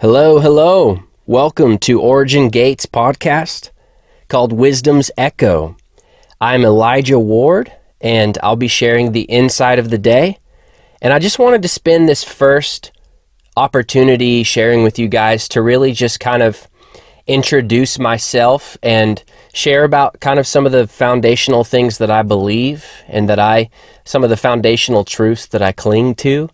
Hello, hello. Welcome to Origin Gates podcast called Wisdom's Echo. I'm Elijah Ward, and I'll be sharing the insight of the day. And I just wanted to spend this first opportunity sharing with you guys to really just kind of introduce myself and share about kind of some of the foundational things that I believe and that I, some of the foundational truths that I cling to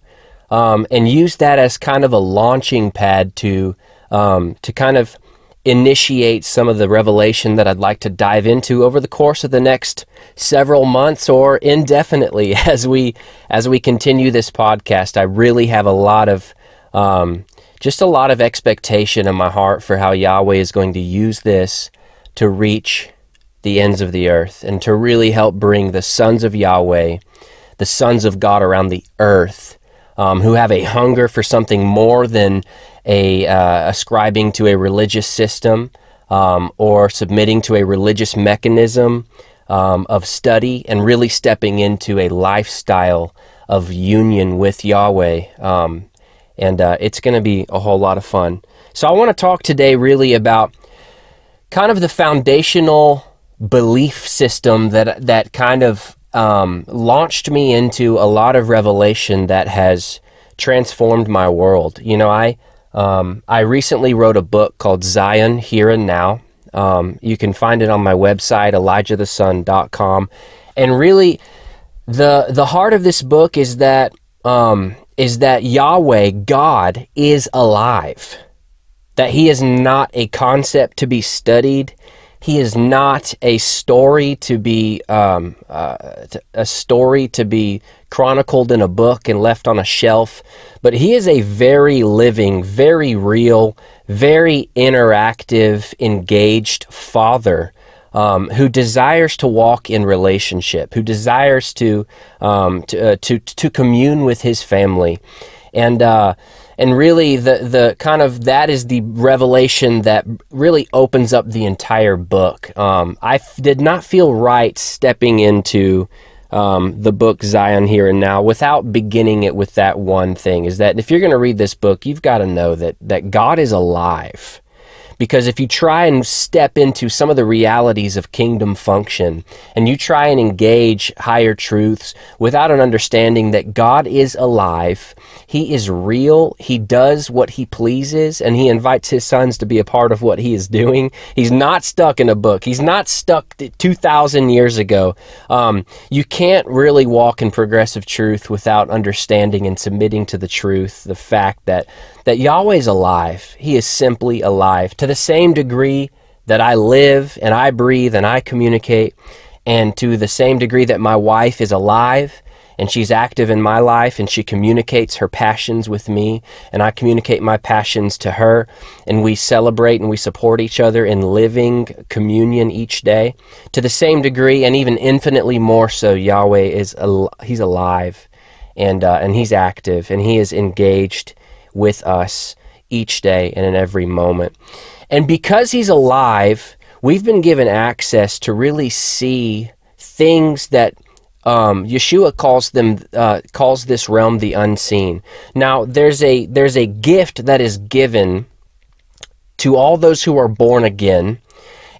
um, and use that as kind of a launching pad to um, to kind of initiate some of the revelation that I'd like to dive into over the course of the next several months or indefinitely as we as we continue this podcast. I really have a lot of um, just a lot of expectation in my heart for how Yahweh is going to use this to reach the ends of the earth and to really help bring the sons of Yahweh, the sons of God around the earth um, who have a hunger for something more than a uh, ascribing to a religious system um, or submitting to a religious mechanism um, of study and really stepping into a lifestyle of union with Yahweh. Um, and uh, it's going to be a whole lot of fun. So, I want to talk today really about kind of the foundational belief system that that kind of um, launched me into a lot of revelation that has transformed my world. You know, I um, I recently wrote a book called Zion Here and Now. Um, you can find it on my website, ElijahTheSun.com. And really, the the heart of this book is that um, is that Yahweh, God, is alive. That He is not a concept to be studied. He is not a story to be um, uh, a story to be chronicled in a book and left on a shelf, but he is a very living, very real, very interactive, engaged father. Um, who desires to walk in relationship, who desires to um, to, uh, to to commune with his family, and uh, and really the the kind of that is the revelation that really opens up the entire book. Um, I f- did not feel right stepping into um, the book Zion Here and Now without beginning it with that one thing. Is that if you're going to read this book, you've got to know that that God is alive. Because if you try and step into some of the realities of kingdom function and you try and engage higher truths without an understanding that God is alive, He is real, He does what He pleases, and He invites His sons to be a part of what He is doing. He's not stuck in a book, He's not stuck 2,000 years ago. Um, you can't really walk in progressive truth without understanding and submitting to the truth, the fact that that Yahweh is alive. He is simply alive to the same degree that I live and I breathe and I communicate, and to the same degree that my wife is alive and she's active in my life and she communicates her passions with me and I communicate my passions to her and we celebrate and we support each other in living communion each day to the same degree and even infinitely more so Yahweh is al- he's alive and uh, and he's active and he is engaged with us each day and in every moment. And because he's alive, we've been given access to really see things that um, Yeshua calls them uh, calls this realm the unseen. Now there's a there's a gift that is given to all those who are born again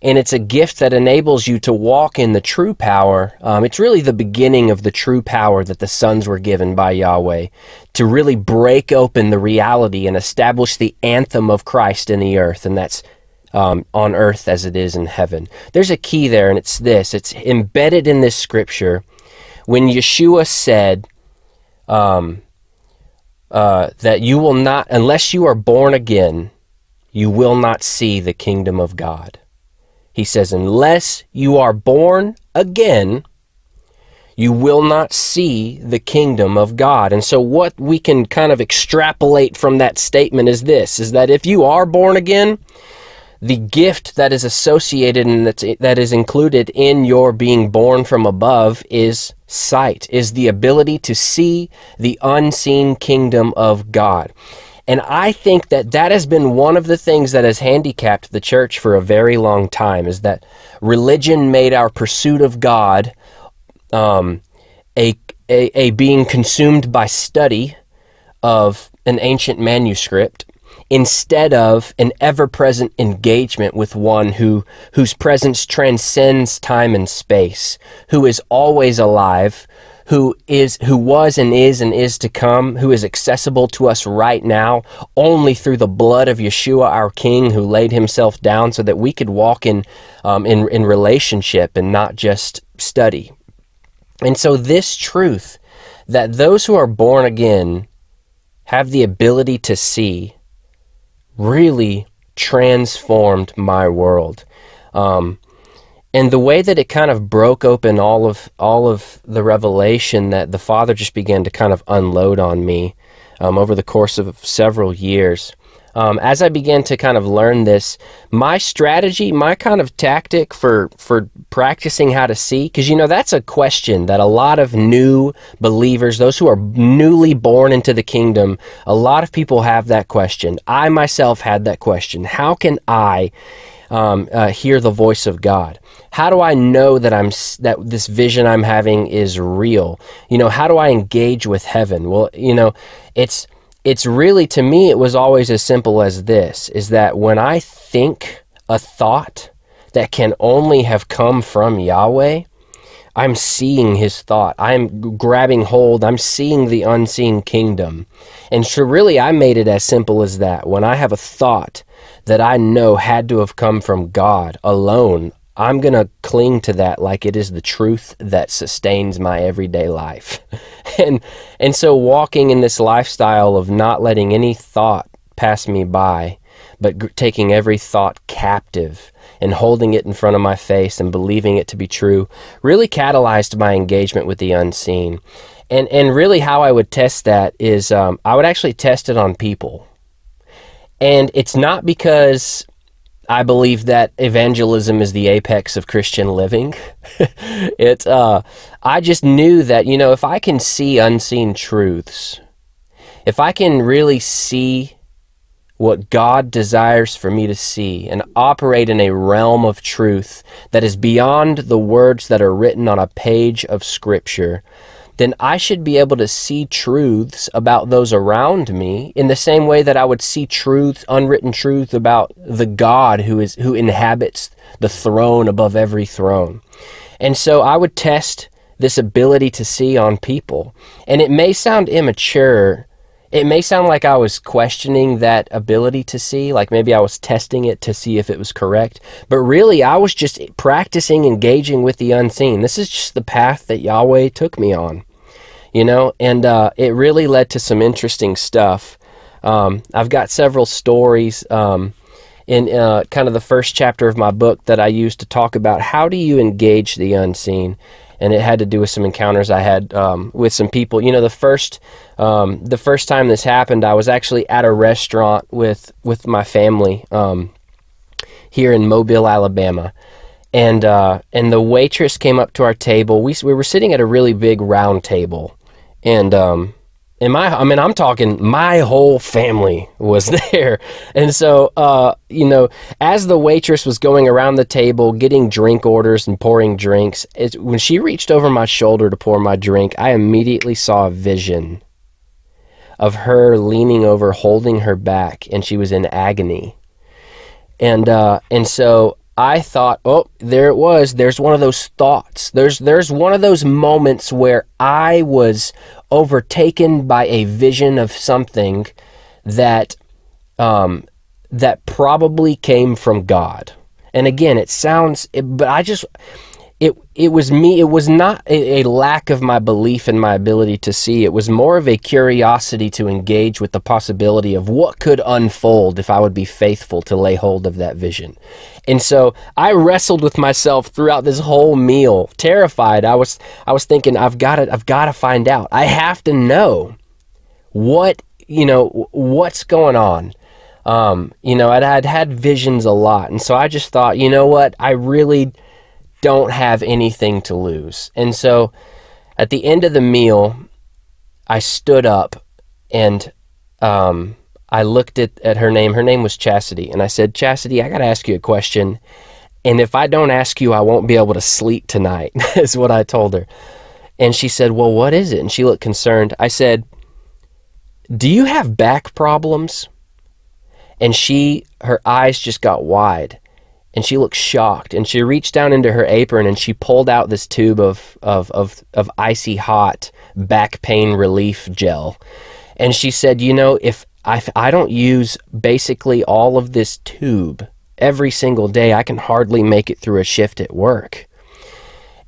and it's a gift that enables you to walk in the true power. Um, it's really the beginning of the true power that the sons were given by Yahweh to really break open the reality and establish the anthem of Christ in the earth, and that's um, on earth as it is in heaven. There's a key there, and it's this it's embedded in this scripture when Yeshua said, um, uh, that you will not, unless you are born again, you will not see the kingdom of God. He says, Unless you are born again, you will not see the kingdom of God. And so what we can kind of extrapolate from that statement is this is that if you are born again, the gift that is associated and that's, that is included in your being born from above is sight, is the ability to see the unseen kingdom of God. And I think that that has been one of the things that has handicapped the church for a very long time is that religion made our pursuit of God um, a, a, a being consumed by study of an ancient manuscript instead of an ever-present engagement with one who whose presence transcends time and space, who is always alive, who is who was and is and is to come, who is accessible to us right now only through the blood of Yeshua, our King, who laid Himself down so that we could walk in um, in in relationship and not just study. And so this truth that those who are born again have the ability to see really transformed my world. Um, and the way that it kind of broke open all of all of the revelation that the Father just began to kind of unload on me um, over the course of several years um, as I began to kind of learn this, my strategy, my kind of tactic for for practicing how to see, because you know that's a question that a lot of new believers, those who are newly born into the kingdom, a lot of people have that question. I myself had that question. How can I? Um, uh, hear the voice of God? How do I know that I'm that this vision I'm having is real? You know, how do I engage with heaven? Well, you know, it's it's really to me it was always as simple as this is that when I think a thought that can only have come from Yahweh, I'm seeing his thought. I'm grabbing hold. I'm seeing the unseen kingdom. And so, really, I made it as simple as that. When I have a thought that I know had to have come from God alone, I'm going to cling to that like it is the truth that sustains my everyday life. and and so walking in this lifestyle of not letting any thought pass me by, but g- taking every thought captive and holding it in front of my face and believing it to be true really catalyzed my engagement with the unseen. And and really how I would test that is um, I would actually test it on people. And it's not because I believe that evangelism is the apex of Christian living. it, uh, I just knew that, you know, if I can see unseen truths, if I can really see what God desires for me to see and operate in a realm of truth that is beyond the words that are written on a page of Scripture, then I should be able to see truths about those around me in the same way that I would see truth, unwritten truth about the God who is who inhabits the throne above every throne. And so I would test this ability to see on people. And it may sound immature. It may sound like I was questioning that ability to see, like maybe I was testing it to see if it was correct. But really, I was just practicing engaging with the unseen. This is just the path that Yahweh took me on you know, and uh, it really led to some interesting stuff. Um, I've got several stories um, in uh, kind of the first chapter of my book that I used to talk about how do you engage the unseen, and it had to do with some encounters I had um, with some people. You know, the first um, the first time this happened, I was actually at a restaurant with with my family um, here in Mobile, Alabama and uh, and the waitress came up to our table. We we were sitting at a really big round table, and um, and my I mean I'm talking my whole family was there, and so uh, you know as the waitress was going around the table getting drink orders and pouring drinks, it, when she reached over my shoulder to pour my drink, I immediately saw a vision of her leaning over, holding her back, and she was in agony, and uh, and so I thought, oh, there it was. There's one of those thoughts. There's there's one of those moments where I was overtaken by a vision of something that um, that probably came from God. And again, it sounds, but I just it it was me it was not a, a, lack of my belief in my ability to see. It was more of a curiosity to engage with the possibility of what could unfold if i would be faithful to lay hold of that vision. And so i wrestled with myself throughout this whole meal terrified. I was i was thinking i've got to i've got to find out. I have to know what you know what's going on. Um, you know I'd, I'd had visions a lot. And so i just thought you know what? I really don't have anything to lose. And so at the end of the meal, I stood up and um, I looked at, at her name. Her name was Chastity. And I said, Chastity, I got to ask you a question. And if I don't ask you, I won't be able to sleep tonight, is what I told her. And she said, Well, what is it? And she looked concerned. I said, Do you have back problems? and she her eyes just got wide and she looked shocked and she reached down into her apron and she pulled out this tube of of of, of icy hot back pain relief gel. And she said you know if I, if I don't use basically all of this tube every single day i can hardly make it through a shift at work.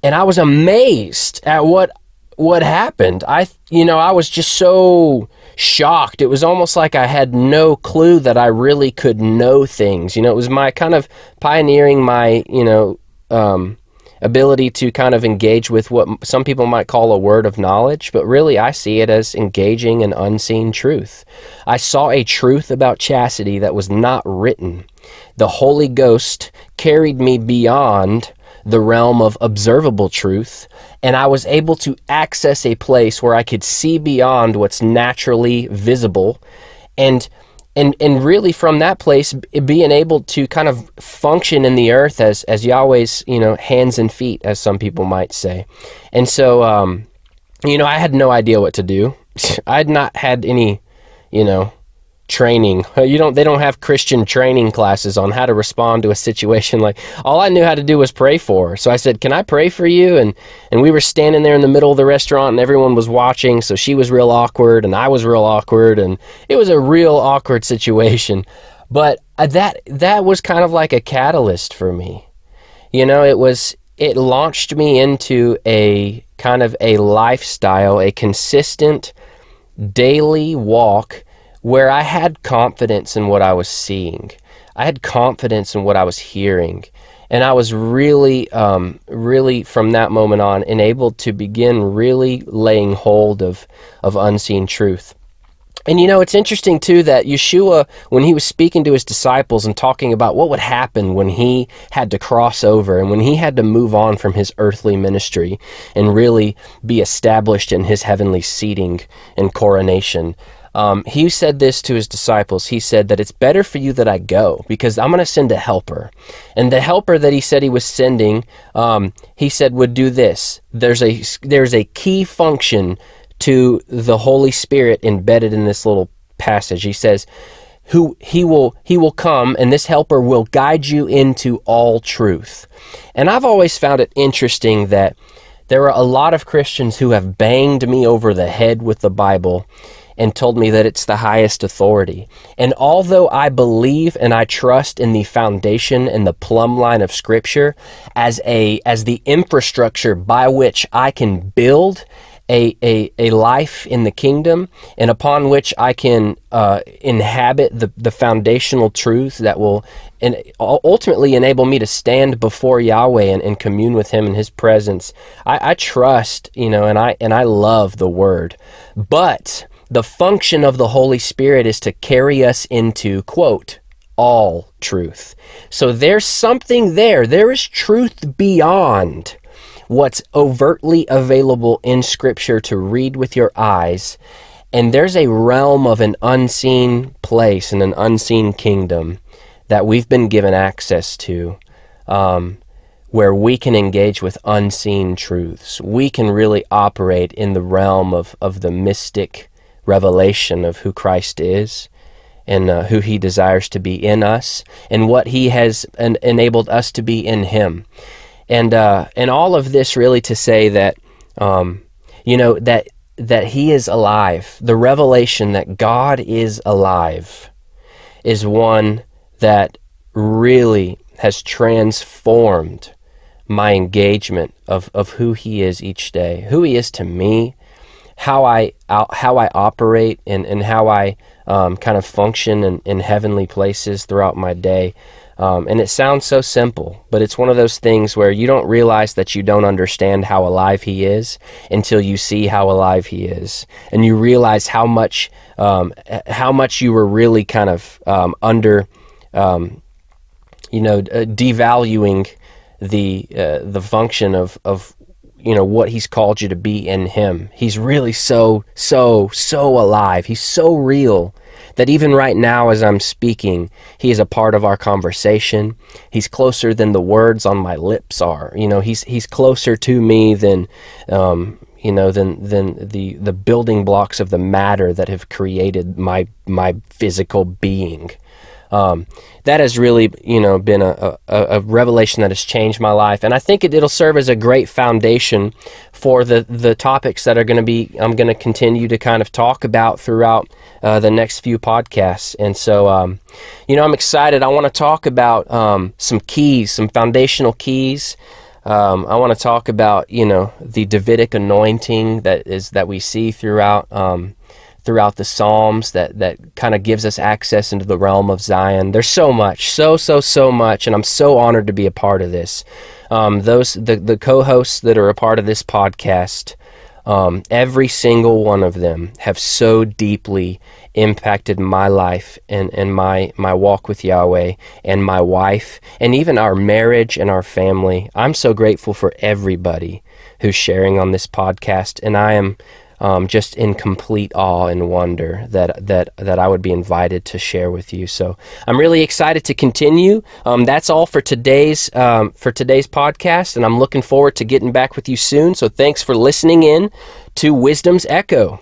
And i was amazed at what what happened. I you know i was just so shocked. It was almost like I had no clue that I really could know things. You know, it was my kind of pioneering my, you know, um, ability to kind of engage with what some people might call a word of knowledge, but really I see it as engaging an unseen truth. I saw a truth about chastity that was not written. The Holy Ghost carried me beyond the realm of observable truth, and I was able to access a place where I could see beyond what's naturally visible. And and and really from that place being able to kind of function in the earth as as Yahweh's you know hands and feet as some people might say. And so um, you know I had no idea what to do. I had not had any you know training. You don't they don't have Christian training classes on how to respond to a situation like all I knew how to do was pray for her. So I said, "Can I pray for you?" and and we were standing there in the middle of the restaurant and everyone was watching, so she was real awkward and I was real awkward and it was a real awkward situation. But uh, that that was kind of like a catalyst for me. You know, it was it launched me into a kind of a lifestyle, a consistent daily walk where I had confidence in what I was seeing. I had confidence in what I was hearing. And I was really, um, really from that moment on enabled to begin really laying hold of, of unseen truth. And you know, it's interesting too that Yeshua, when he was speaking to his disciples and talking about what would happen when he had to cross over and when he had to move on from his earthly ministry and really be established in his heavenly seating and coronation, um, he said this to his disciples. He said that it's better for you that I go because I'm going to send a helper. And the helper that he said he was sending, um, he said would do this. There's a there's a key function to the Holy Spirit embedded in this little passage. He says, "Who he will he will come, and this helper will guide you into all truth." And I've always found it interesting that there are a lot of Christians who have banged me over the head with the Bible and told me that it's the highest authority. And although I believe and I trust in the foundation and the plumb line of Scripture as a as the infrastructure by which I can build a, a, a life in the kingdom and upon which I can uh, inhabit the, the foundational truths that will and ultimately enable me to stand before Yahweh and, and commune with Him in His presence. I, I trust, you know, and I and I love the Word, but the function of the Holy Spirit is to carry us into, quote, all truth. So there's something there. There is truth beyond what's overtly available in Scripture to read with your eyes. And there's a realm of an unseen place and an unseen kingdom that we've been given access to um, where we can engage with unseen truths. We can really operate in the realm of, of the mystic revelation of who Christ is and uh, who he desires to be in us and what he has en- enabled us to be in him. And, uh, and all of this really to say that, um, you know, that, that he is alive. The revelation that God is alive is one that really has transformed my engagement of, of who he is each day, who he is to me, how I how I operate and, and how I um, kind of function in, in heavenly places throughout my day. Um, and it sounds so simple, but it's one of those things where you don't realize that you don't understand how alive he is until you see how alive he is, and you realize how much um, how much you were really kind of um, under, um, you know, uh, devaluing the uh, the function of of you know what he's called you to be in him. He's really so so so alive. He's so real that even right now as i'm speaking he is a part of our conversation. He's closer than the words on my lips are. You know he's he's closer to me than um, you know than than the the building blocks of the matter that have created my my physical being Um, that has really, you know, been a, a, a, revelation that has changed my life, and I think it, will serve as a great foundation for the the topics that are going to be I'm going to continue to kind of talk about throughout uh, the next few podcasts. And so, um, you know, I'm excited. I want to talk about um, some keys, some foundational keys. Um, I want to talk about, you know, the Davidic anointing that is that we see throughout um, throughout the Psalms that, that kind of gives us access into the realm of Zion. There's so much, so, so, so much, and I'm so honored to be a part of this. Um, those the, the co-hosts that are a part of this podcast, um, every single one of them have so deeply impacted my life and, and my, my walk with Yahweh and my wife and even our marriage and our family. I'm so grateful for everybody who's sharing on this podcast, and I am um, just in complete awe and wonder that that that I would be invited to share with you. So I'm really excited to continue. Um, that's all for today's um, for today's podcast, and I'm looking forward to getting back with you soon. So thanks for listening in to Wisdom's Echo.